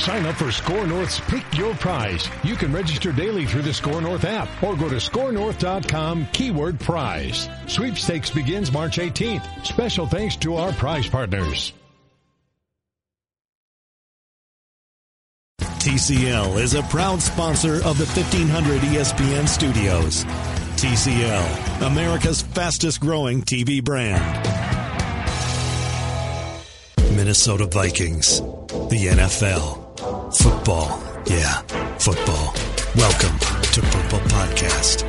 Sign up for SKOR North's Pick Your Prize. You can register daily through the SKOR North app or go to skornorth.com keyword prize. Sweepstakes begins March 18th. Special thanks to our prize partners. TCL is a proud sponsor of the 1500 ESPN studios. TCL, America's fastest growing TV brand. Minnesota Vikings, the NFL, football. Yeah, football. Welcome to Purple Podcast.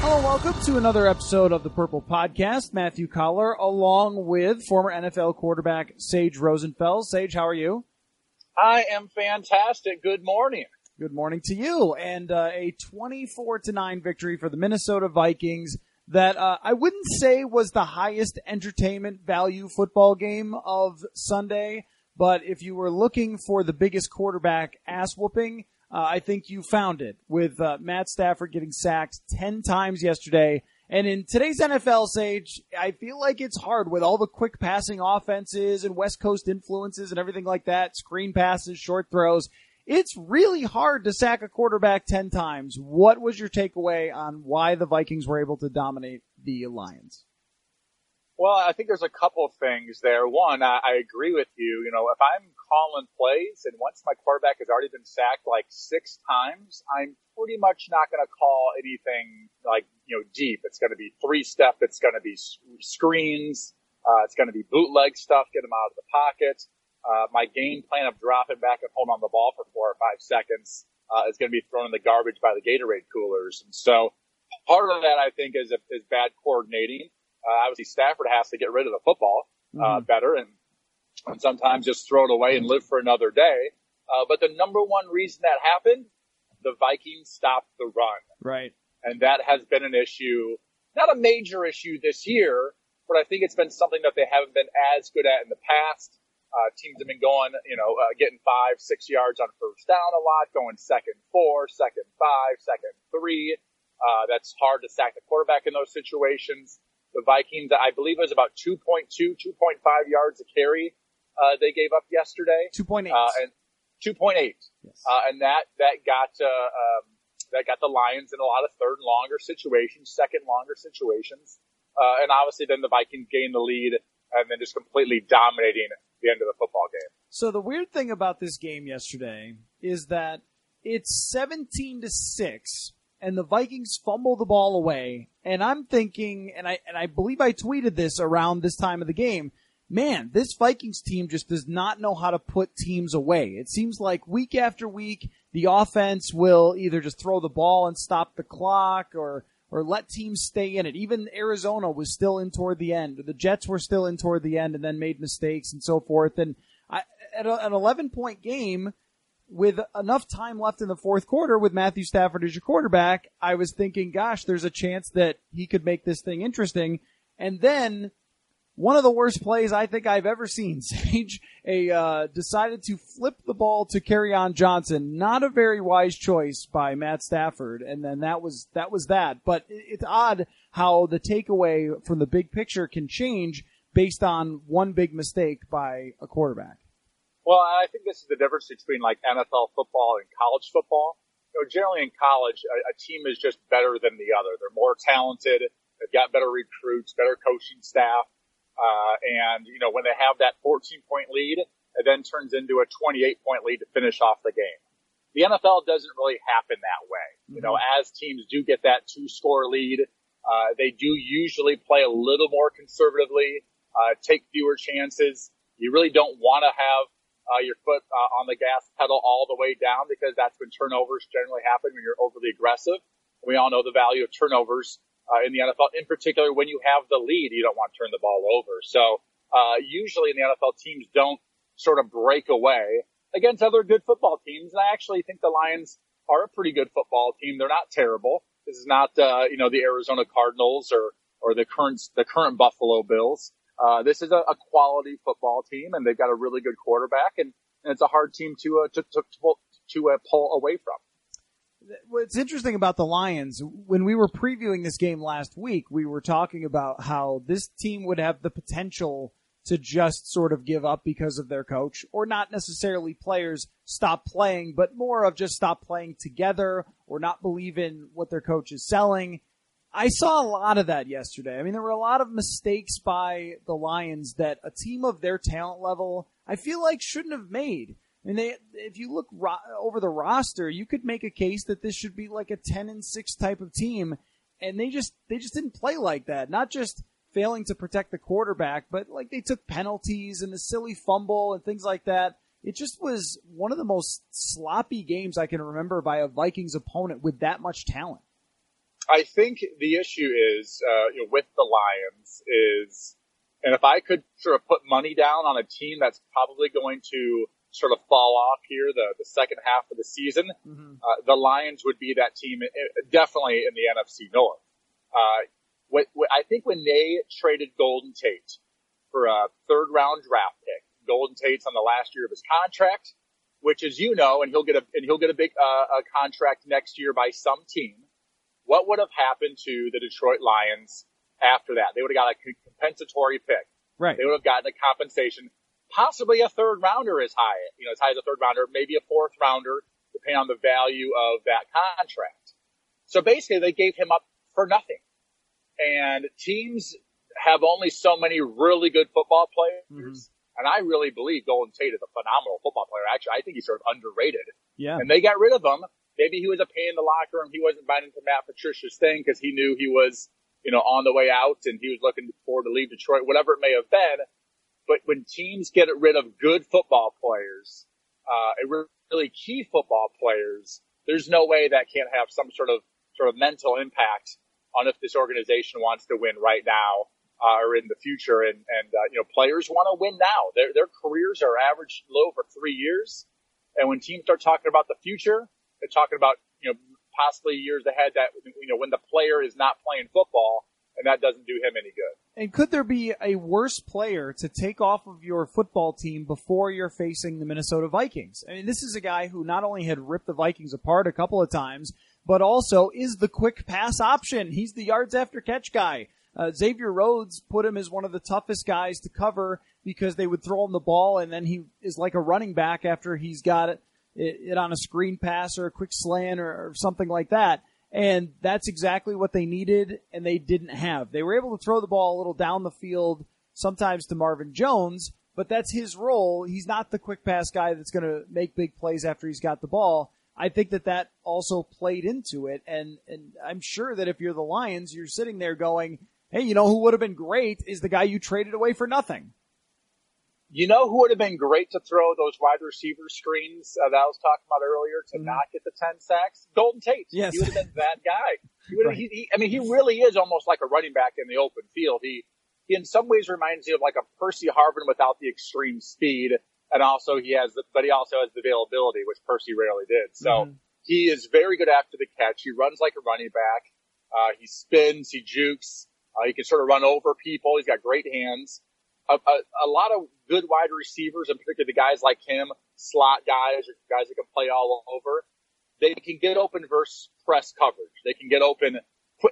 Hello, welcome to another episode of the Purple Podcast. Matthew Coller, along with former NFL quarterback Sage Rosenfels. Sage, how are you? I am fantastic. Good morning. Good morning to you. And uh, a 24 to 9 victory for the Minnesota Vikings that uh, I wouldn't say was the highest entertainment value football game of Sunday, but if you were looking for the biggest quarterback ass whooping, uh, I think you found it with uh, Matt Stafford getting sacked 10 times yesterday. And in today's NFL, Sage, I feel like it's hard with all the quick passing offenses and West Coast influences and everything like that, screen passes, short throws. It's really hard to sack a quarterback 10 times. What was your takeaway on why the Vikings were able to dominate the Lions? Well, I think there's a couple of things there. One, I, I agree with you. You know, if I'm calling plays and once my quarterback has already been sacked like six times, I'm pretty much not going to call anything like, you know, deep. It's going to be three step. It's going to be screens. Uh, it's going to be bootleg stuff. Get them out of the pocket. Uh, my game plan of dropping back and holding on the ball for four or five seconds, uh, is going to be thrown in the garbage by the Gatorade coolers. And so part of that, I think, is, is bad coordinating. Uh, obviously Stafford has to get rid of the football, uh, mm-hmm. better and, and sometimes just throw it away and live for another day. Uh, but the number one reason that happened, the Vikings stopped the run. Right. And that has been an issue, not a major issue this year, but I think it's been something that they haven't been as good at in the past. Uh, teams have been going, you know, uh, getting five, six yards on first down a lot, going second four, second five, second three. Uh, that's hard to sack the quarterback in those situations. The Vikings, I believe it was about 2.2, 2.5 yards a carry, uh, they gave up yesterday. 2.8. Uh, and 2.8. Yes. Uh, and that, that got, uh, um, that got the Lions in a lot of third and longer situations, second longer situations. Uh, and obviously then the Vikings gained the lead and then just completely dominating the end of the football game. So the weird thing about this game yesterday is that it's 17 to 6 and the Vikings fumble the ball away. And I'm thinking, and I, and I believe I tweeted this around this time of the game. Man, this Vikings team just does not know how to put teams away. It seems like week after week, the offense will either just throw the ball and stop the clock or, or let teams stay in it. Even Arizona was still in toward the end. The Jets were still in toward the end and then made mistakes and so forth. And I, at a, an 11 point game, with enough time left in the fourth quarter with Matthew Stafford as your quarterback, I was thinking, gosh, there's a chance that he could make this thing interesting. And then one of the worst plays I think I've ever seen. Sage a uh, decided to flip the ball to Kerryon Johnson. Not a very wise choice by Matt Stafford. And then that was that was that. But it's odd how the takeaway from the big picture can change based on one big mistake by a quarterback. Well, I think this is the difference between like NFL football and college football. You know, generally in college, a, a team is just better than the other. They're more talented. They've got better recruits, better coaching staff. Uh, and, you know, when they have that 14 point lead, it then turns into a 28 point lead to finish off the game. The NFL doesn't really happen that way. Mm-hmm. You know, mm-hmm. as teams do get that two score lead, Uh, they do usually play a little more conservatively, uh, take fewer chances. You really don't want to have uh, your foot uh, on the gas pedal all the way down because that's when turnovers generally happen when you're overly aggressive. We all know the value of turnovers uh, in the NFL, in particular when you have the lead, you don't want to turn the ball over. So uh, usually in the NFL, teams don't sort of break away against other good football teams. And I actually think the Lions are a pretty good football team. They're not terrible. This is not, uh, you know, the Arizona Cardinals or, or the current, the current Buffalo Bills. Uh, this is a, a, quality football team and they've got a really good quarterback and, and it's a hard team to, uh, to, to, to, to uh, pull away from. What's interesting about the Lions, when we were previewing this game last week, we were talking about how this team would have the potential to just sort of give up because of their coach, or not necessarily players stop playing, but more of just stop playing together or not believe in what their coach is selling. I saw a lot of that yesterday. I mean, there were a lot of mistakes by the Lions that a team of their talent level, I feel like shouldn't have made. I mean, they, if you look ro- over the roster, you could make a case that this should be like a 10 and 6 type of team. And they just, they just didn't play like that. Not just failing to protect the quarterback, but like they took penalties and the silly fumble and things like that. It just was one of the most sloppy games I can remember by a Vikings opponent with that much talent. I think the issue is, uh, you know, with the Lions is, and if I could sort of put money down on a team that's probably going to sort of fall off here the, the second half of the season, mm-hmm. uh, the Lions would be that team, uh, definitely in the NFC North. Uh, what, what, I think when they traded Golden Tate for a third round draft pick, Golden Tate's on the last year of his contract, which as you know, and he'll get a, and he'll get a big, uh, a contract next year by some team. What would have happened to the Detroit Lions after that? They would have got a compensatory pick. Right. They would have gotten a compensation, possibly a third rounder as high, you know, as high as a third rounder, maybe a fourth rounder, depending on the value of that contract. So basically they gave him up for nothing and teams have only so many really good football players. Mm-hmm. And I really believe Golden Tate is a phenomenal football player. Actually, I think he's sort of underrated. Yeah. And they got rid of him. Maybe he was a pain in the locker room. He wasn't buying into Matt Patricia's thing because he knew he was, you know, on the way out and he was looking forward to leave Detroit, whatever it may have been. But when teams get rid of good football players, uh, really key football players, there's no way that can't have some sort of, sort of mental impact on if this organization wants to win right now uh, or in the future. And, and uh, you know, players want to win now. Their, their careers are average low for three years. And when teams start talking about the future, they're talking about, you know, possibly years ahead that, you know, when the player is not playing football, and that doesn't do him any good. And could there be a worse player to take off of your football team before you're facing the Minnesota Vikings? I mean, this is a guy who not only had ripped the Vikings apart a couple of times, but also is the quick pass option. He's the yards after catch guy. Uh, Xavier Rhodes put him as one of the toughest guys to cover because they would throw him the ball and then he is like a running back after he's got it, it, it on a screen pass or a quick slant or, or something like that. And that's exactly what they needed and they didn't have. They were able to throw the ball a little down the field, sometimes to Marvin Jones, but that's his role. He's not the quick pass guy that's going to make big plays after he's got the ball. I think that that also played into it. And, and I'm sure that if you're the Lions, you're sitting there going, Hey, you know who would have been great is the guy you traded away for nothing. You know who would have been great to throw those wide receiver screens uh, that I was talking about earlier to mm-hmm. not get the 10 sacks? Golden Tate. Yes. He would have been that guy. He would have, right. he, he, I mean, he really is almost like a running back in the open field. He, he in some ways reminds me of like a Percy Harvin without the extreme speed. And also he has the, but he also has the availability, which Percy rarely did. So mm-hmm. he is very good after the catch. He runs like a running back. Uh, he spins, he jukes, uh, he can sort of run over people. He's got great hands. A, a, a lot of good wide receivers, and particularly the guys like him, slot guys or guys that can play all over, they can get open versus press coverage. They can get open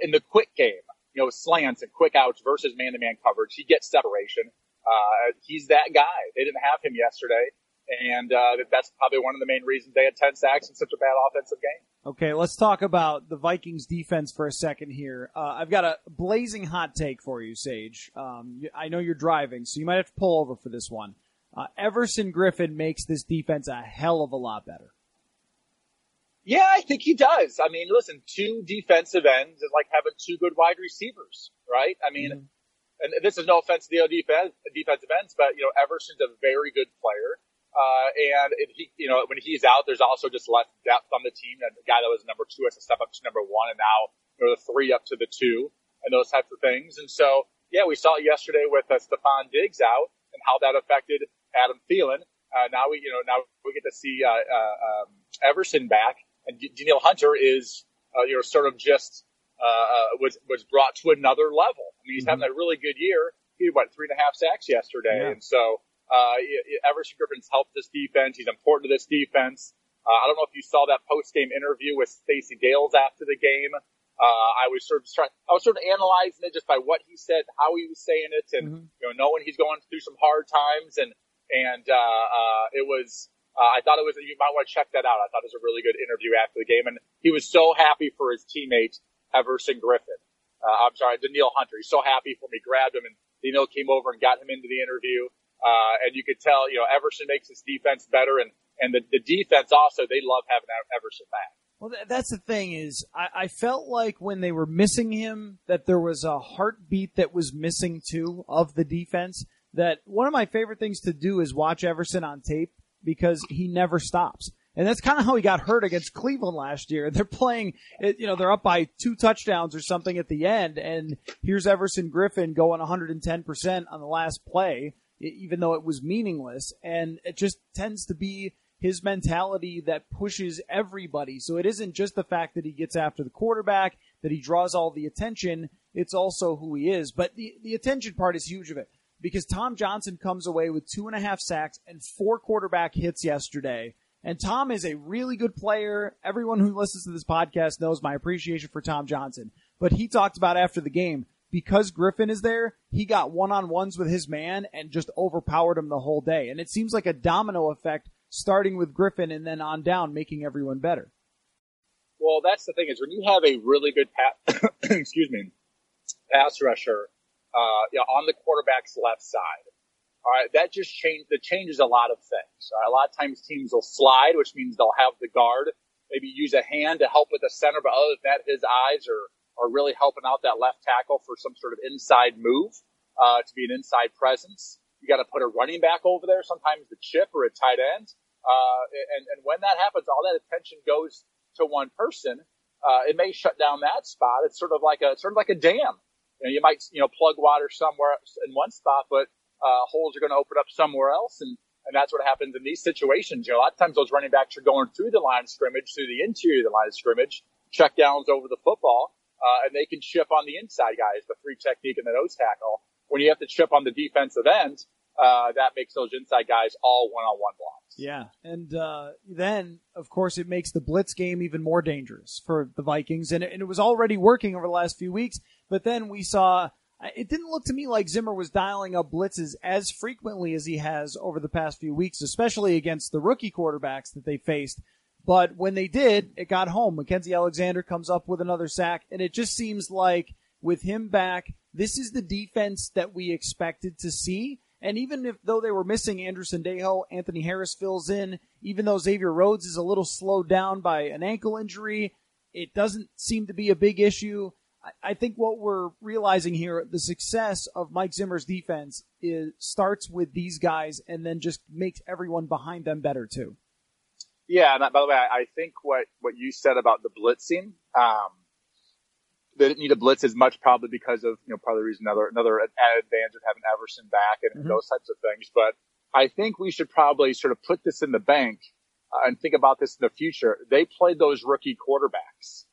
in the quick game, you know, slants and quick outs versus man-to-man coverage. He gets separation. Uh, he's that guy. They didn't have him yesterday. And, uh, that's probably one of the main reasons they had 10 sacks in such a bad offensive game. Okay, let's talk about the Vikings defense for a second here. Uh, I've got a blazing hot take for you, Sage. Um, I know you're driving, so you might have to pull over for this one. Uh, Everson Griffen makes this defense a hell of a lot better. Yeah, I think he does. I mean, listen, two defensive ends is like having two good wide receivers, right? I mean, mm-hmm. and this is no offense to the defense, defensive ends, but you know, Everson's a very good player. Uh, and he, you know, when he's out, there's also just less depth on the team. And the guy that was number two has to step up to number one, and now you know, the three up to the two, and those types of things. And so, yeah, we saw it yesterday with uh, Stefon Diggs out and how that affected Adam Thielen. Uh, now we, you know, now we get to see uh, uh, um, Everson back, and Danielle Hunter is, uh, you know, sort of just uh, uh, was was brought to another level. I mean, he's mm-hmm. having a really good year. He had what three and a half sacks yesterday, yeah. and so uh, Everson Griffen's helped this defense. He's important to this defense. Uh, I don't know if you saw that post game interview with Stacey Dales after the game. Uh, I was sort of trying, I was sort of analyzing it just by what he said, how he was saying it, and mm-hmm. you know, knowing he's going through some hard times, and and uh, uh, it was uh, I thought it was, you might want to check that out. I thought it was a really good interview after the game. And he was so happy for his teammate, Everson Griffen. Uh, I'm sorry, Danielle Hunter. He's so happy for me. He grabbed him and Danielle came over and got him into the interview. Uh, and you could tell, you know, Everson makes his defense better and, and the, the defense also, they love having Everson back. Well, that's the thing is, I, I felt like when they were missing him, that there was a heartbeat that was missing too of the defense. That one of my favorite things to do is watch Everson on tape because he never stops. And that's kind of how he got hurt against Cleveland last year. They're playing, you know, they're up by two touchdowns or something at the end, and here's Everson Griffen going 110% on the last play, even though it was meaningless. And it just tends to be his mentality that pushes everybody. So it isn't just the fact that he gets after the quarterback, that he draws all the attention. It's also who he is. But the, the attention part is huge of it because Tom Johnson comes away with two and a half sacks and four quarterback hits yesterday. And Tom is a really good player. Everyone who listens to this podcast knows my appreciation for Tom Johnson. But he talked about after the game, because Griffen is there, he got one on ones with his man and just overpowered him the whole day. And it seems like a domino effect starting with Griffen and then on down, making everyone better. Well, that's the thing is when you have a really good pass, excuse me, pass rusher uh, you know, on the quarterback's left side. All right, that just change that changes a lot of things. Right, a lot of times teams will slide, which means they'll have the guard maybe use a hand to help with the center, but other than that, his eyes are are really helping out that left tackle for some sort of inside move uh, to be an inside presence. You got to put a running back over there, sometimes the chip or a tight end, uh, and and when that happens, all that attention goes to one person. Uh, it may shut down that spot. It's sort of like a sort of like a dam you, know, you might, you know, plug water somewhere in one spot, but uh, holes are going to open up somewhere else. And, and that's what happens in these situations. You know, a lot of times those running backs are going through the line of scrimmage, through the interior of the line of scrimmage, check downs over the football, uh, and they can chip on the inside guys, the three technique and the nose tackle. When you have to chip on the defensive end, uh, that makes those inside guys all one-on-one blocks. Yeah, and uh, then of course it makes the blitz game even more dangerous for the Vikings, and it, and it was already working over the last few weeks. But then we saw it didn't look to me like Zimmer was dialing up blitzes as frequently as he has over the past few weeks, especially against the rookie quarterbacks that they faced. But when they did, it got home. Mackensie Alexander comes up with another sack, and it just seems like with him back, this is the defense that we expected to see. And even if though they were missing Anderson Sendejo, Anthony Harris fills in. Even though Xavier Rhodes is a little slowed down by an ankle injury, it doesn't seem to be a big issue. I think what we're realizing here, the success of Mike Zimmer's defense is starts with these guys and then just makes everyone behind them better too. Yeah, and by the way, I think what, what you said about the blitzing, um, they didn't need a blitz as much probably because of, you know, of the reason another, another added advantage of having Everson back and mm-hmm. those types of things. But I think we should probably sort of put this in the bank uh, and think about this in the future. They played those rookie quarterbacks.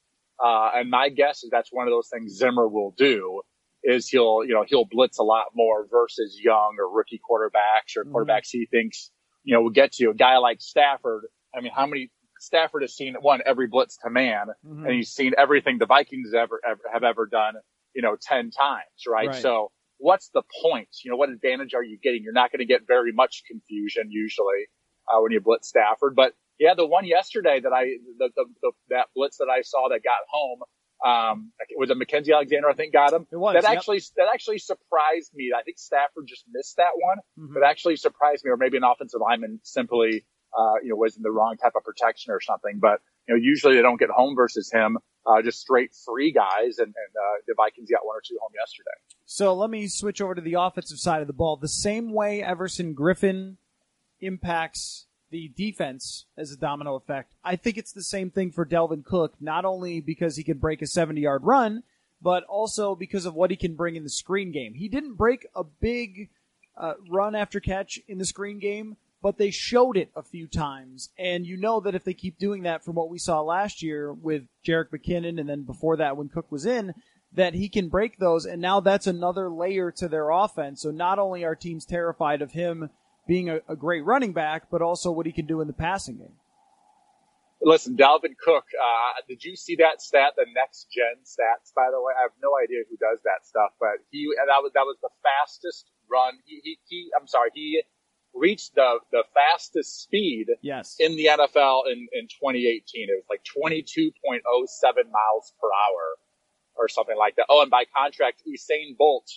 Uh, and my guess is that's one of those things Zimmer will do is he'll, you know, he'll blitz a lot more versus young or rookie quarterbacks or mm-hmm. quarterbacks he thinks, you know, will get to. A guy like Stafford, I mean, how many Stafford has seen one every blitz to man, mm-hmm. and he's seen everything the Vikings ever, ever have ever done, you know, ten times, right? right? So what's the point? You know, what advantage are you getting? You're not going to get very much confusion usually uh, when you blitz Stafford, but yeah, the one yesterday that I the, the, the that blitz that I saw that got home. Um, was it Mackensie Alexander? I think got him. Was. That yep. actually that actually surprised me. I think Stafford just missed that one, mm-hmm. but actually surprised me, or maybe an offensive lineman simply uh, you know, was in the wrong type of protection or something. But, you know, usually they don't get home versus him, uh, just straight free guys. And, and, uh, the Vikings got one or two home yesterday. So let me switch over to the offensive side of the ball. The same way Everson Griffen impacts the defense as a domino effect, I think it's the same thing for Dalvin Cook, not only because he can break a 70 yard run, but also because of what he can bring in the screen game. He didn't break a big uh, run after catch in the screen game, but they showed it a few times. And you know that if they keep doing that from what we saw last year with Jerick McKinnon and then before that when Cook was in, that he can break those. And now that's another layer to their offense. So not only are teams terrified of him being a, a great running back, but also what he can do in the passing game. Listen, Dalvin Cook, uh, did you see that stat, the next gen stats, by the way? I have no idea who does that stuff, but he, that was, that was the fastest run. He, he, he I'm sorry, he reached the, the fastest speed yes. in the NFL in, in 2018. It was like 22.07 miles per hour or something like that. Oh, and by contract, Usain Bolt,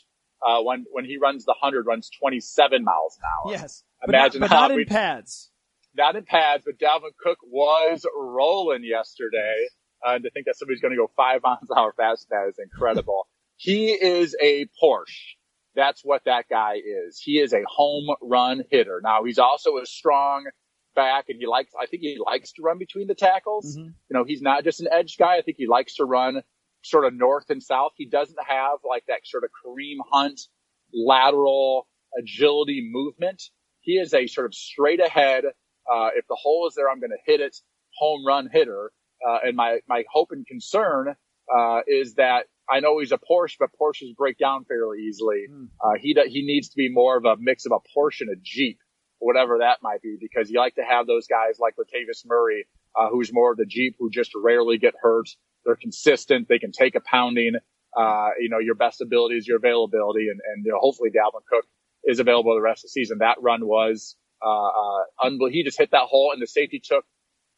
uh, when, when he runs the 100, runs 27 miles an hour. Yes. Imagine but not, but how not in pads not in pads, but Dalvin Cook was rolling yesterday. Uh, and to think that somebody's going to go five miles an hour faster than that is incredible. he is a Porsche. That's what that guy is. He is a home run hitter. Now he's also a strong back and he likes, I think he likes to run between the tackles. Mm-hmm. You know, he's not just an edge guy. I think he likes to run sort of north and south. He doesn't have like that sort of Kareem Hunt lateral agility movement. He is a sort of straight ahead, uh, if the hole is there, I'm going to hit it. Home run hitter. Uh, and my, my hope and concern, uh, is that I know he's a Porsche, but Porsches break down fairly easily. Mm. Uh, he, he needs to be more of a mix of a Porsche and a Jeep, whatever that might be, because you like to have those guys like Latavius Murray, uh, who's more of the Jeep who just rarely get hurt. They're consistent. They can take a pounding. Uh, you know, your best ability is your availability and, and, you know, hopefully Dalvin Cook is available the rest of the season. That run was uh, uh, unbelievable. He just hit that hole and the safety took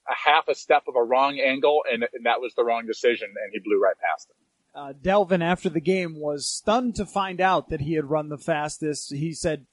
a half a step of a wrong angle and, and that was the wrong decision and he blew right past him. Uh, Dalvin after the game was stunned to find out that he had run the fastest. He said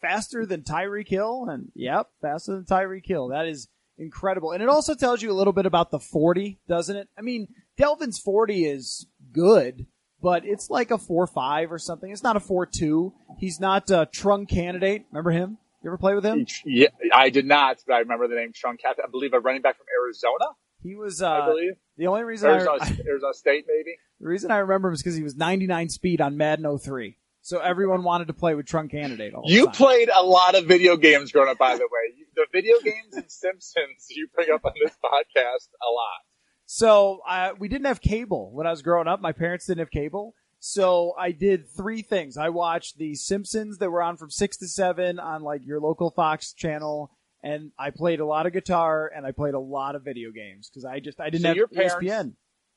faster than Tyreek Hill and yep, faster than Tyreek Hill. That is incredible. And it also tells you a little bit about the 40, doesn't it? I mean, Dalvin's 40 is good, but it's like a 4-5 or something. It's not a 4-2. He's not a Trung Canidate. Remember him? You ever play with him? Yeah, I did not, but I remember the name Sean Cat. I believe a running back from Arizona. He was, uh, I believe. The only reason Arizona, I, Arizona State, maybe. The reason I remember him is because he was 99 speed on Madden 03. So everyone wanted to play with Trung Canidate all You time. played a lot of video games growing up, by the way. The video games and Simpsons you bring up on this podcast a lot. So uh, we didn't have cable when I was growing up. My parents didn't have cable. So I did three things. I watched the Simpsons that were on from six to seven on like your local Fox channel, and I played a lot of guitar and I played a lot of video games because I just I didn't so have your parents, ESPN.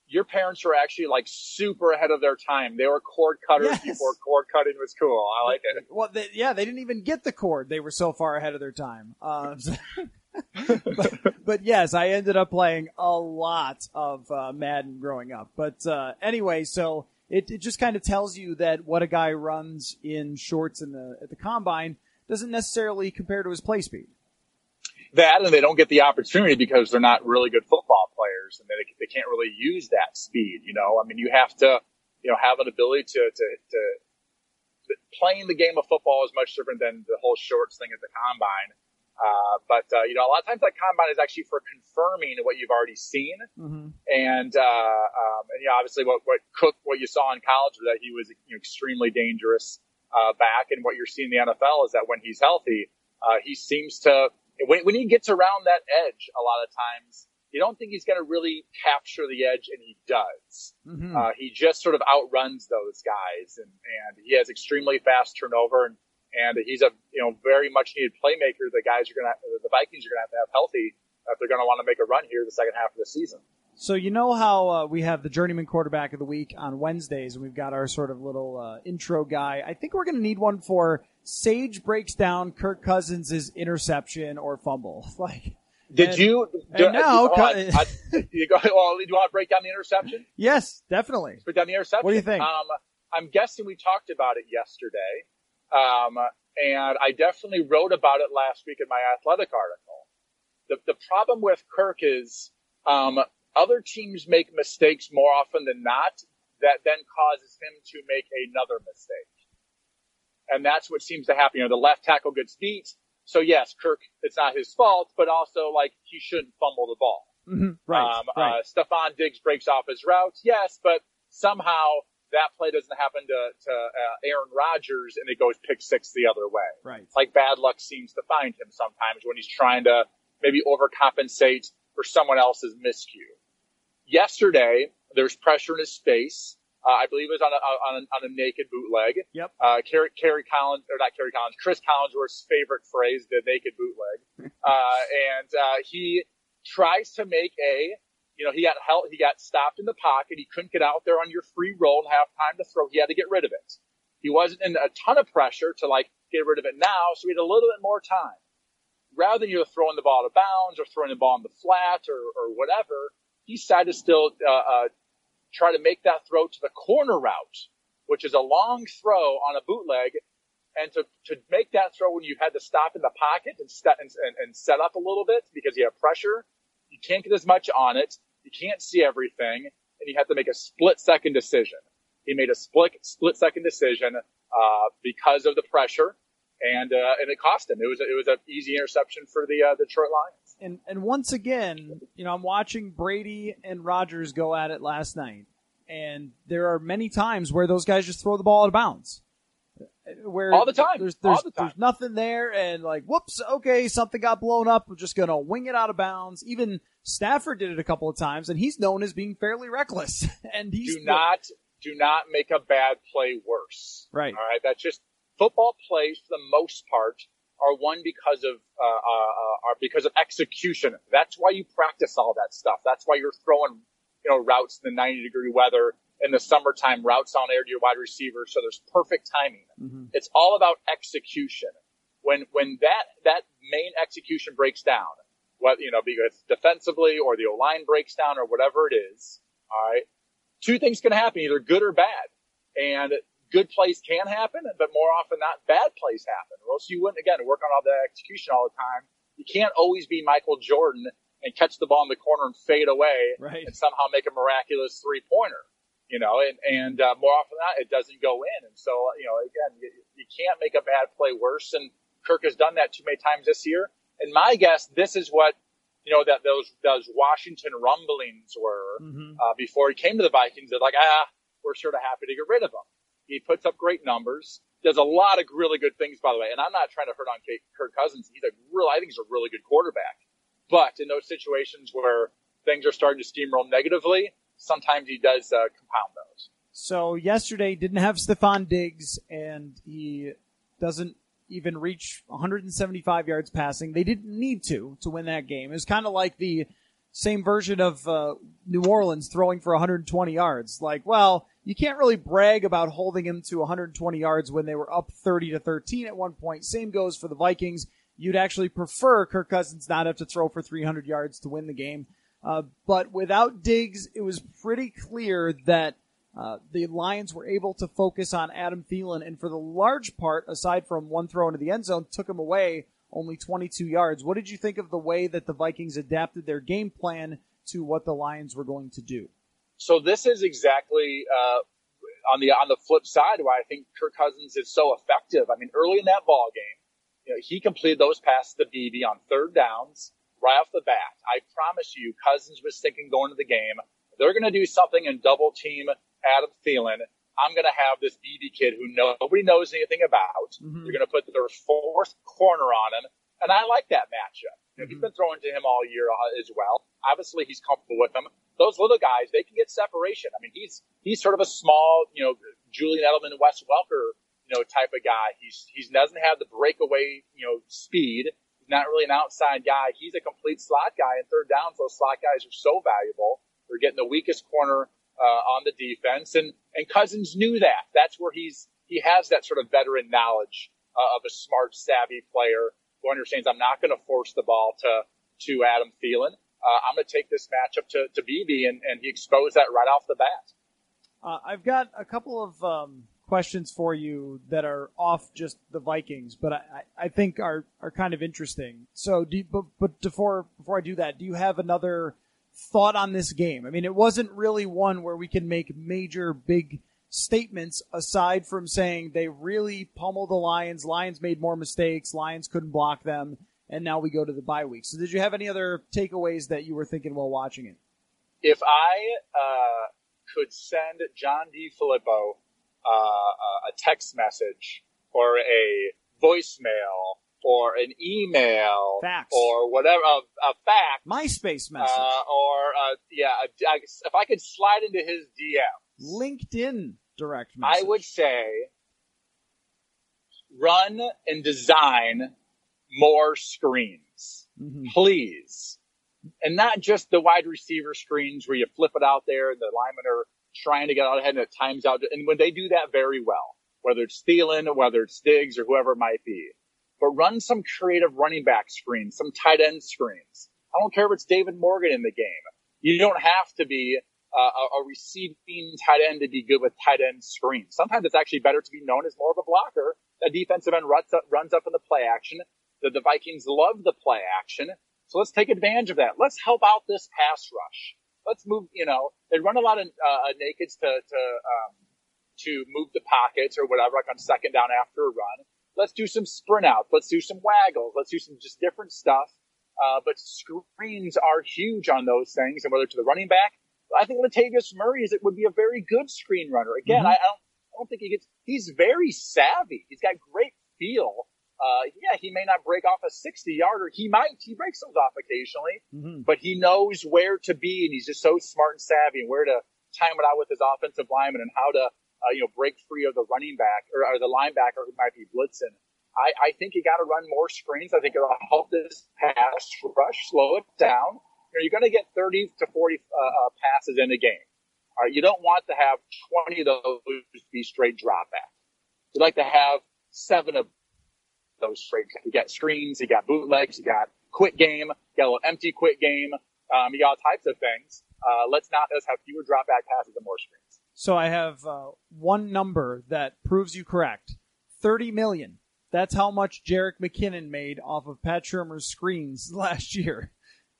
Your parents were actually like super ahead of their time. They were cord cutters Yes. before cord cutting was cool. I like it. Well, they, yeah, they didn't even get the cord. They were so far ahead of their time. Um, so- but, but yes, I ended up playing a lot of uh, Madden growing up. But uh, anyway, so it, it just kind of tells you that what a guy runs in shorts in the at the combine doesn't necessarily compare to his play speed. That and they don't get the opportunity because they're not really good football players and they, they can't really use that speed. You know, I mean, you have to, you know, have an ability to, to, to, playing the game of football is much different than the whole shorts thing at the combine. Uh, but, uh, you know, a lot of times that combine is actually for confirming what you've already seen. Mm-hmm. And, uh, um, and yeah, obviously what, what Cook, what you saw in college was that he was you know, extremely dangerous, uh, back. And what you're seeing in the NFL is that when he's healthy, uh, he seems to, when, when he gets around that edge, a lot of times, you don't think he's going to really capture the edge, and he does. Mm-hmm. Uh, he just sort of outruns those guys, and, and he has extremely fast turnover, and, and he's a you know very much needed playmaker. The guys are going to, the Vikings are going to have to have healthy if they're going to want to make a run here the second half of the season. So you know how uh, we have the journeyman quarterback of the week on Wednesdays, and we've got our sort of little uh, intro guy. I think we're going to need one for Sage breaks down Kirk Cousins' interception or fumble. Like, Did And- you? and now- oh, I- I- you go, well, do you want to break down the interception? yes, definitely. Break down the interception. What do you think? Um, I'm guessing we talked about it yesterday, um, and I definitely wrote about it last week in my athletic article. The, the problem with Kirk is um, other teams make mistakes more often than not that then causes him to make another mistake. And that's what seems to happen. You know, the left tackle gets beat. So yes, Kirk, it's not his fault, but also like he shouldn't fumble the ball. Mm-hmm. Right. Um, right. Uh, Stefon Diggs breaks off his route. Yes, but somehow that play doesn't happen to, to uh, Aaron Rodgers and it goes pick six the other way. Right. It's like bad luck seems to find him sometimes when he's trying to maybe overcompensate for someone else's miscue. Yesterday, there's pressure in his face. Uh, I believe it was on a, on a, on a naked bootleg. Yep. Uh, Kerry, Kerry Collins, or not Kerry Collins, Cris Collinsworth's favorite phrase, the naked bootleg. uh, and, uh, he tries to make a, you know, he got held, he got stopped in the pocket. He couldn't get out there on your free roll and have time to throw. He had to get rid of it. He wasn't in a ton of pressure to like get rid of it now, so he had a little bit more time. Rather than you know, throwing the ball out of bounds or throwing the ball in the flat or, or whatever, he decided to still uh, uh, try to make that throw to the corner route, which is a long throw on a bootleg, and to, to make that throw when you had to stop in the pocket and, st- and, and set up a little bit because you have pressure, you can't get as much on it, you can't see everything, and you have to make a split second decision. He made a split split second decision uh, because of the pressure, and uh, and it cost him. It was it was an easy interception for the uh, Detroit Lions and and once again, you know, I'm watching Brady and Rodgers go at it last night, and there are many times where those guys just throw the ball out of bounds. Where all the time, there's there's, the time. there's nothing there, and like, whoops, okay, something got blown up. We're just gonna wing it out of bounds. Even Stafford did it a couple of times, and he's known as being fairly reckless. and he's do not do not make a bad play worse. Right. All right. That's just football plays for the most part are won because of uh, uh, are because of execution. That's why you practice all that stuff. That's why you're throwing you know routes in the 90 degree weather in the summertime, routes on air to your wide receiver, so there's perfect timing. Mm-hmm. It's all about execution. When when that that main execution breaks down, what you know, be it defensively or the O line breaks down or whatever it is, all right, two things can happen, either good or bad. And good plays can happen, but more often not bad plays happen. Or else you wouldn't, again, work on all the execution all the time. You can't always be Michael Jordan and catch the ball in the corner and fade away right. and somehow make a miraculous three pointer. You know, and, and, uh, more often than not, it doesn't go in. And so, you know, again, you, you can't make a bad play worse. And Kirk has done that too many times this year. And my guess, this is what, you know, that those, those Washington rumblings were, mm-hmm. uh, before he came to the Vikings. They're like, ah, we're sort of happy to get rid of him. He puts up great numbers. Does a lot of really good things, by the way. And I'm not trying to hurt on Kirk Cousins. He's a real, I think he's a really good quarterback. But in those situations where things are starting to steamroll negatively, sometimes he does uh, compound those. So yesterday didn't have Stefon Diggs, and he doesn't even reach 175 yards passing. They didn't need to to win that game. It was kind of like the same version of uh, New Orleans throwing for 120 yards. Like, well, you can't really brag about holding him to 120 yards when they were up 30 to 13 at one point. Same goes for the Vikings. You'd actually prefer Kirk Cousins not have to throw for 300 yards to win the game. Uh, but without Diggs, it was pretty clear that uh, the Lions were able to focus on Adam Thielen, and for the large part, aside from one throw into the end zone, took him away only 22 yards. What did you think of the way that the Vikings adapted their game plan to what the Lions were going to do? So this is exactly uh, on the on the flip side why I think Kirk Cousins is so effective. I mean, early in that ball game, you know, he completed those passes to Beebe on third downs right off the bat. I promise you, Cousins was thinking going to the game, they're going to do something and double team Adam Thielen. I'm going to have this Beebe kid who nobody knows anything about. Mm-hmm. They're going to put their fourth corner on him, and I like that matchup. Mm-hmm. He's been throwing to him all year uh, as well. Obviously, he's comfortable with him those little guys, they can get separation. I mean, he's, he's sort of a small, you know, Julian Edelman, Wes Welker, you know, type of guy. He's, he doesn't have the breakaway, you know, speed. He's not really an outside guy. He's a complete slot guy and third downs. Those slot guys are so valuable. They're getting the weakest corner, uh, on the defense and, and Cousins knew that. That's where he's, he has that sort of veteran knowledge uh, of a smart, savvy player who understands I'm not going to force the ball to, to Adam Thielen uh, I'm going to take this matchup to, to Beebe, and, and he exposed that right off the bat. Uh, I've got a couple of um, questions for you that are off just the Vikings, but I, I think are are kind of interesting. So, do you, but but before before I do that, do you have another thought on this game? I mean, it wasn't really one where we can make major big statements aside from saying they really pummeled the Lions. Lions made more mistakes. Lions couldn't block them, and now we go to the bye week. So, did you have any other takeaways that you were thinking while watching it? If I uh, could send John DeFilippo uh, a text message or a voicemail or an email fax. or whatever, a, a fax, MySpace message, uh, or uh, yeah, if I could slide into his DM, LinkedIn direct message, I would say run and design more screens, mm-hmm. please, and not just the wide receiver screens where you flip it out there and the linemen are trying to get out ahead and it times out. And when they do that very well, whether it's Thielen, whether it's Diggs or whoever it might be, but run some creative running back screens, some tight end screens. I don't care if it's David Morgan in the game. You don't have to be uh, a receiving tight end to be good with tight end screens. Sometimes it's actually better to be known as more of a blocker. A defensive end runs up, runs up in the play action. The, the Vikings love the play action. So let's take advantage of that. Let's help out this pass rush let's move, you know, they run a lot of uh, nakeds to, to, um, to move the pockets or whatever, like on second down after a run. Let's do some sprint outs. Let's do some waggles. Let's do some just different stuff. Uh, but screens are huge on those things. And whether to the running back, I think Latavius Murray is, it would be a very good screen runner. Again, mm-hmm. I, I, don't, I don't think he gets, he's very savvy. He's got great feel uh, yeah, he may not break off a 60 yarder. He might, he breaks those off occasionally, mm-hmm. but he knows where to be and he's just so smart and savvy and where to time it out with his offensive lineman and how to, uh, you know, break free of the running back or, or the linebacker who might be blitzing. I, I think you got to run more screens. I think it'll help this pass rush, slow it down. You're going to get 30 to 40 uh, uh, passes in a game. All right, you don't want to have 20 of those be straight drop back. You'd like to have seven of those straight. You got screens, you got bootlegs, you got quick game, you got a little empty quick game, um, you got all types of things. Uh, let's not let's have fewer drop back passes and more screens. So I have uh, one number that proves you correct: thirty million. That's how much Jerick McKinnon made off of Pat Shurmur's screens last year.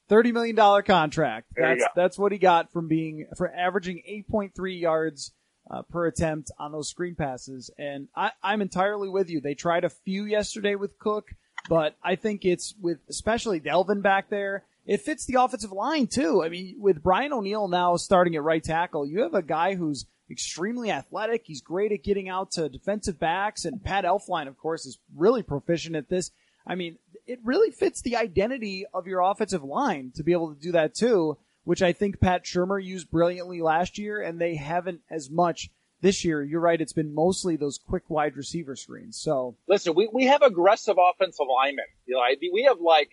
Thirty million dollar contract. There that's that's what he got from being for averaging eight point three yards uh, per attempt on those screen passes. And I, I'm entirely with you. They tried a few yesterday with Cook, but I think it's with especially Dalvin back there. It fits the offensive line too. I mean, with Brian O'Neill now starting at right tackle, you have a guy who's extremely athletic. He's great at getting out to defensive backs, and Pat Elflein, of course, is really proficient at this. I mean, it really fits the identity of your offensive line to be able to do that too which I think Pat Shurmur used brilliantly last year, and they haven't as much this year. You're right; it's been mostly those quick wide receiver screens. So listen, we we have aggressive offensive linemen. You know, we have like.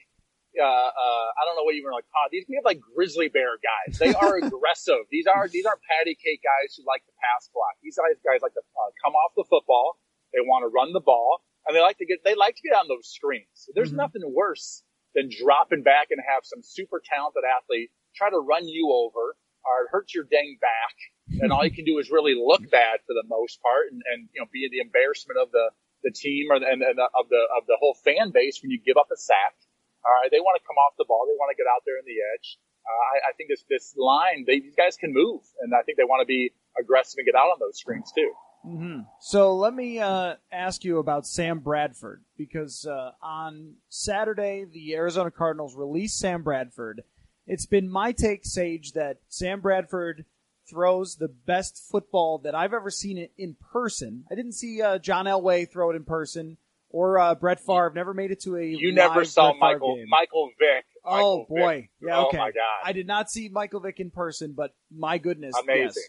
Uh, uh, I don't know what you were like. Uh, these we have like grizzly bear guys. They are aggressive. These are these aren't patty cake guys who like to pass block. These guys guys like to uh, come off the football. They want to run the ball, and they like to get they like to get on those screens. There's mm-hmm. nothing worse than dropping back and have some super talented athlete try to run you over or hurt your dang back. And all you can do is really look bad for the most part and, and you know, be the embarrassment of the, the team or the, and, and the, of the, of the whole fan base when you give up a sack. All right. They want to come off the ball. They want to get out there in the edge. Uh, I, I think this, this line, they, these guys can move and I think they want to be aggressive and get out on those screens too. Mm-hmm. So let me uh, ask you about Sam Bradford because uh, on Saturday the Arizona Cardinals released Sam Bradford it's been my take, Sage, that Sam Bradford throws the best football that I've ever seen it in person. I didn't see uh, John Elway throw it in person or uh, Brett Favre. Never made it to a. You never saw Michael game. Michael Vick. Michael oh boy, Vick. yeah, okay. Oh my god, I did not see Michael Vick in person, but my goodness, amazing. Yes.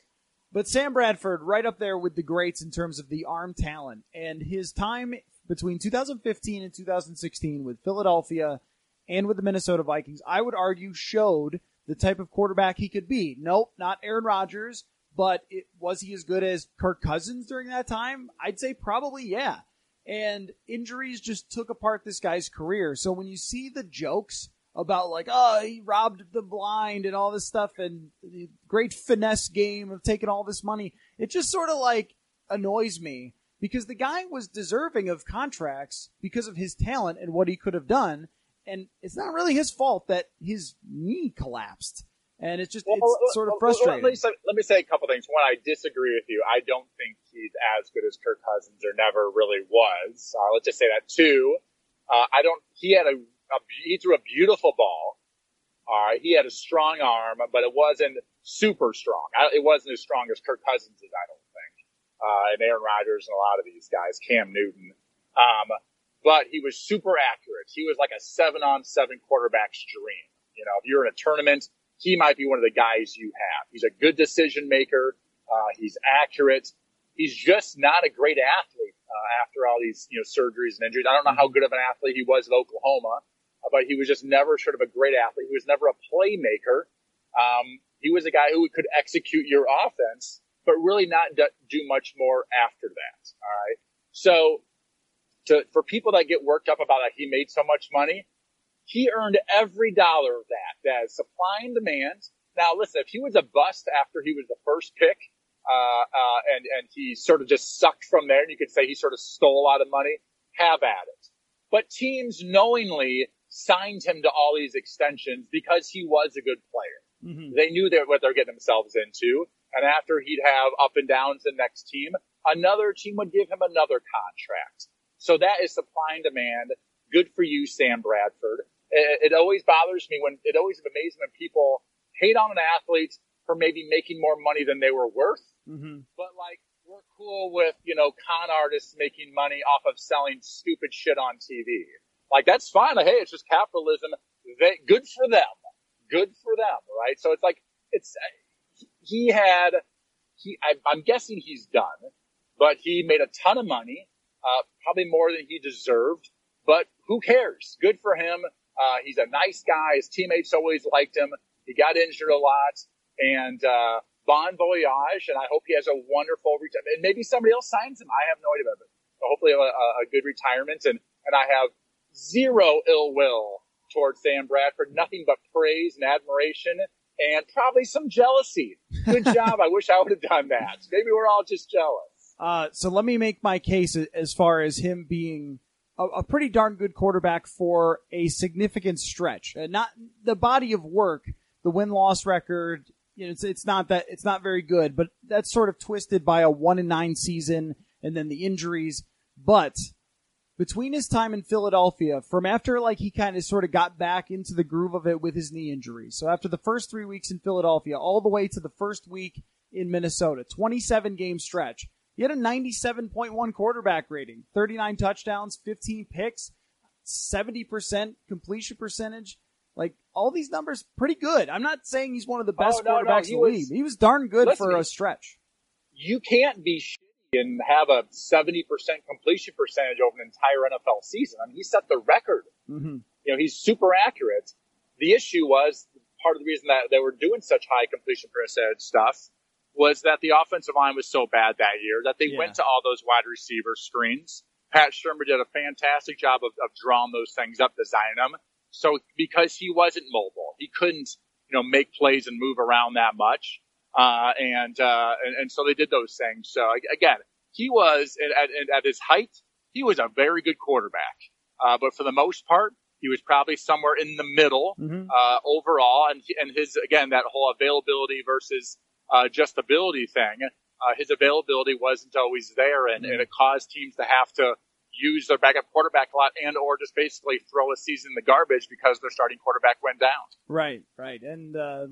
But Sam Bradford, right up there with the greats in terms of the arm talent and his time between 2015 and 2016 with Philadelphia and with the Minnesota Vikings, I would argue showed the type of quarterback he could be. Nope, not Aaron Rodgers, but it, was he as good as Kirk Cousins during that time? I'd say probably yeah. And injuries just took apart this guy's career. So when you see the jokes about like, oh, he robbed the blind and all this stuff and the great finesse game of taking all this money, it just sort of like annoys me because the guy was deserving of contracts because of his talent and what he could have done. And it's not really his fault that his knee collapsed. And it's just, it's well, sort of frustrating. Let me, say, let me say a couple things. One, I disagree with you. I don't think he's as good as Kirk Cousins or never really was. Uh, let's just say that. Two, uh, I don't. He had a, a he threw a beautiful ball. All right, he had a strong arm, but it wasn't super strong. I, it wasn't as strong as Kirk Cousins is. I don't think. Uh, and Aaron Rodgers and a lot of these guys, Cam Newton. Um, but he was super accurate. He was like a seven on seven quarterback's dream. You know, if you're in a tournament, he might be one of the guys you have. He's a good decision maker. Uh, he's accurate. He's just not a great athlete uh, after all these you know surgeries and injuries. I don't know how good of an athlete he was at Oklahoma, but he was just never sort of a great athlete. He was never a playmaker. Um, he was a guy who could execute your offense, but really not do, much more after that. All right. So to, for people that get worked up about that he made so much money, he earned every dollar of that. That is supply and demand. Now, listen, if he was a bust after he was the first pick, uh, uh, and, and he sort of just sucked from there, and you could say he sort of stole a lot of money, have at it. But teams knowingly signed him to all these extensions because he was a good player. Mhm. They knew what they're getting themselves into. And after he'd have up and downs the next team, another team would give him another contract. So that is supply and demand. Good for you, Sam Bradford. It, it always bothers me when it always amazes me when people hate on an athlete for maybe making more money than they were worth. Mhm. But like, we're cool with, you know, con artists making money off of selling stupid shit on TV. Like, that's fine. Hey, it's just capitalism. They, good for them. Good for them, right? So it's like, it's, he had, he, I, I'm guessing he's done, but he made a ton of money, uh, probably more than he deserved, but who cares? Good for him. Uh, he's a nice guy. His teammates always liked him. He got injured a lot and, uh, bon voyage. And I hope he has a wonderful retirement. And maybe somebody else signs him. I have no idea about it. But hopefully a, a good retirement. And, and I have zero ill will towards Sam Bradford. Nothing but praise and admiration and probably some jealousy. Good job. I wish I would have done that. Maybe we're all just jealous. Uh, so let me make my case as far as him being a, a pretty darn good quarterback for a significant stretch. Uh, not the body of work, the win loss record. You know, it's it's not that it's not very good, but that's sort of twisted by a one and nine season and then the injuries. But between his time in Philadelphia, from after like he kind of sort of got back into the groove of it with his knee injury. So after the first three weeks in Philadelphia, all the way to the first week in Minnesota, 27 game stretch. He had a 97.1 quarterback rating, 39 touchdowns, 15 picks, 70% completion percentage. Like all these numbers, pretty good. I'm not saying he's one of the best Oh, no, no, quarterbacks he in the was- league. He was darn good for a stretch. You can't be and have a 70% completion percentage over an entire NFL season. I mean, he set the record. hmm You know, he's super accurate. The issue was part of the reason that they were doing such high completion percentage stuff was that the offensive line was so bad that year that they Yeah. went to all those wide receiver screens. Pat Shurmur did a fantastic job of, of drawing those things up, designing them. So because he wasn't mobile, he couldn't, you know, make plays and move around that much. Uh, and, uh, and, and so they did those things. So again, he was at, at, at his height, he was a very good quarterback. Uh, but for the most part, he was probably somewhere in the middle, Mhm. uh, overall. And, and his, again, that whole availability versus, uh, just ability thing, uh, his availability wasn't always there and, and it caused teams to have to use their backup quarterback a lot and or just basically throw a season in the garbage because their starting quarterback went down. Right, right. And uh,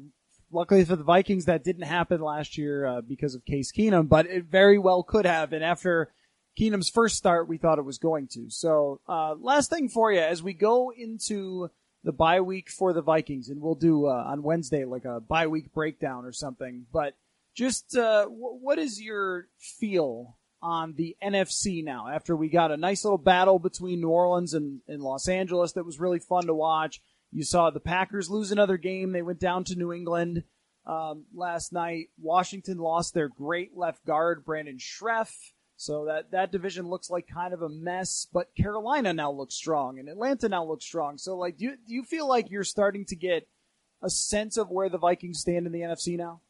luckily for the Vikings, that didn't happen last year uh, because of Case Keenum, but it very well could have. And after Keenum's first start, we thought it was going to. So, uh, last thing for you, as we go into the bye week for the Vikings, and we'll do uh, on Wednesday like a bye week breakdown or something. But just uh, w- what is your feel on the NFC now? After we got a nice little battle between New Orleans and, and Los Angeles that was really fun to watch. You saw the Packers lose another game. They went down to New England um, last night. Washington lost their great left guard, Brandon Scherff. So that, that division looks like kind of a mess, but Carolina now looks strong and Atlanta now looks strong. So like, do you, do you feel like you're starting to get a sense of where the Vikings stand in the NFC now?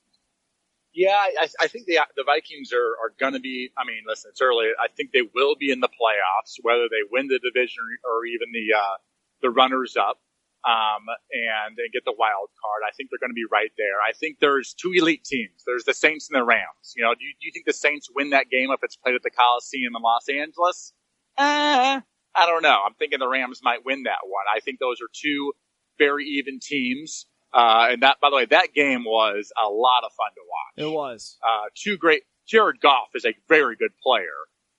Yeah, I, I think the the Vikings are, are going to be. I mean, listen, it's early. I think they will be in the playoffs, whether they win the division or even the uh, the runners up, um, and, and get the wild card. I think they're going to be right there. I think there's two elite teams. There's the Saints and the Rams. You know, do you, do you think the Saints win that game if it's played at the Coliseum in Los Angeles? Uh, I don't know. I'm thinking the Rams might win that one. I think those are two very even teams. Uh, and that, by the way, that game was a lot of fun to watch. It was. Uh, two great, Jared Goff is a very good player.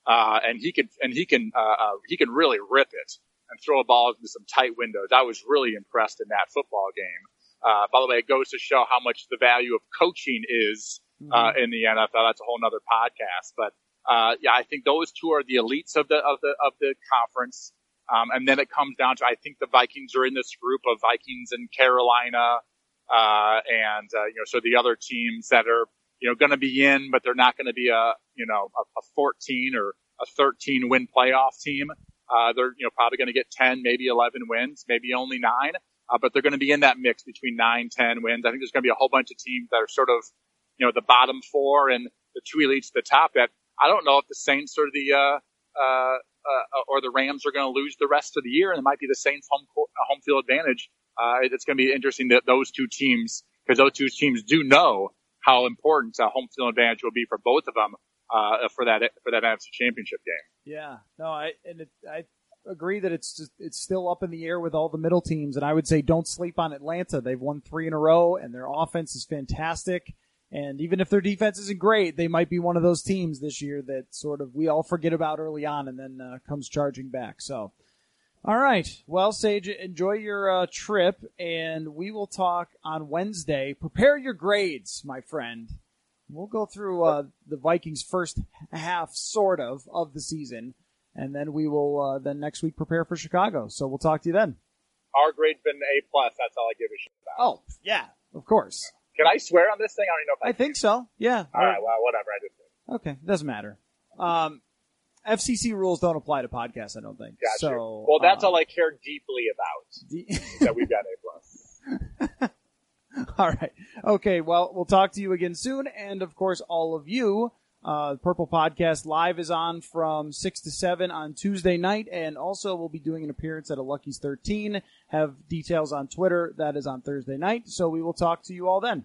Uh, and he can, and he can, uh, uh, he can really rip it and throw a ball into some tight windows. I was really impressed in that football game. Uh, by the way, it goes to show how much the value of coaching is, uh, mm-hmm. in the NFL. That's a whole nother podcast, but, uh, yeah, I think those two are the elites of the, of the, of the conference. Um, and then it comes down to, I think the Vikings are in this group of Vikings and Carolina, uh, and, uh, you know, so the other teams that are, you know, going to be in, but they're not going to be a, you know, a, a 14 or a 13 win playoff team. Uh, they're, you know, probably going to get 10, maybe 11 wins, maybe only nine, uh, but they're going to be in that mix between nine, 10 wins. I think there's going to be a whole bunch of teams that are sort of, you know, the bottom four and the two elites at the top that I don't know if the Saints or the, uh, uh, uh, or the Rams are going to lose the rest of the year, and it might be the Saints' home court, home field advantage. Uh, it's going to be interesting that those two teams, because those two teams do know how important a home field advantage will be for both of them uh, for that for that NFC Championship game. Yeah, no, I and it, I agree that it's just, it's still up in the air with all the middle teams, and I would say don't sleep on Atlanta. They've won three in a row, and their offense is fantastic. And even if their defense isn't great, they might be one of those teams this year that sort of we all forget about early on and then uh, comes charging back. So, all right. Well, Sage, enjoy your uh, trip, and we will talk on Wednesday. Prepare your grades, my friend. We'll go through uh, the Vikings' first half, sort of, of the season, and then we will uh, then next week prepare for Chicago. So we'll talk to you then. Our grade's been A plus. That's all I give a shit about. Oh yeah, of course. Can I swear on this thing? I don't even know if I, I think so. Yeah. All right. Well, whatever. I just did. Okay. It doesn't matter. Um, FCC rules don't apply to podcasts, I don't think. Gotcha. So, well, that's uh, all I care deeply about. That we've got A plus. all right. Okay. Well, we'll talk to you again soon. And of course, all of you, uh, Purple Podcast Live is on from 6 to 7 on Tuesday night. And also we'll be doing an appearance at a Lucky's 13. Have details on Twitter. That is on Thursday night. So we will talk to you all then.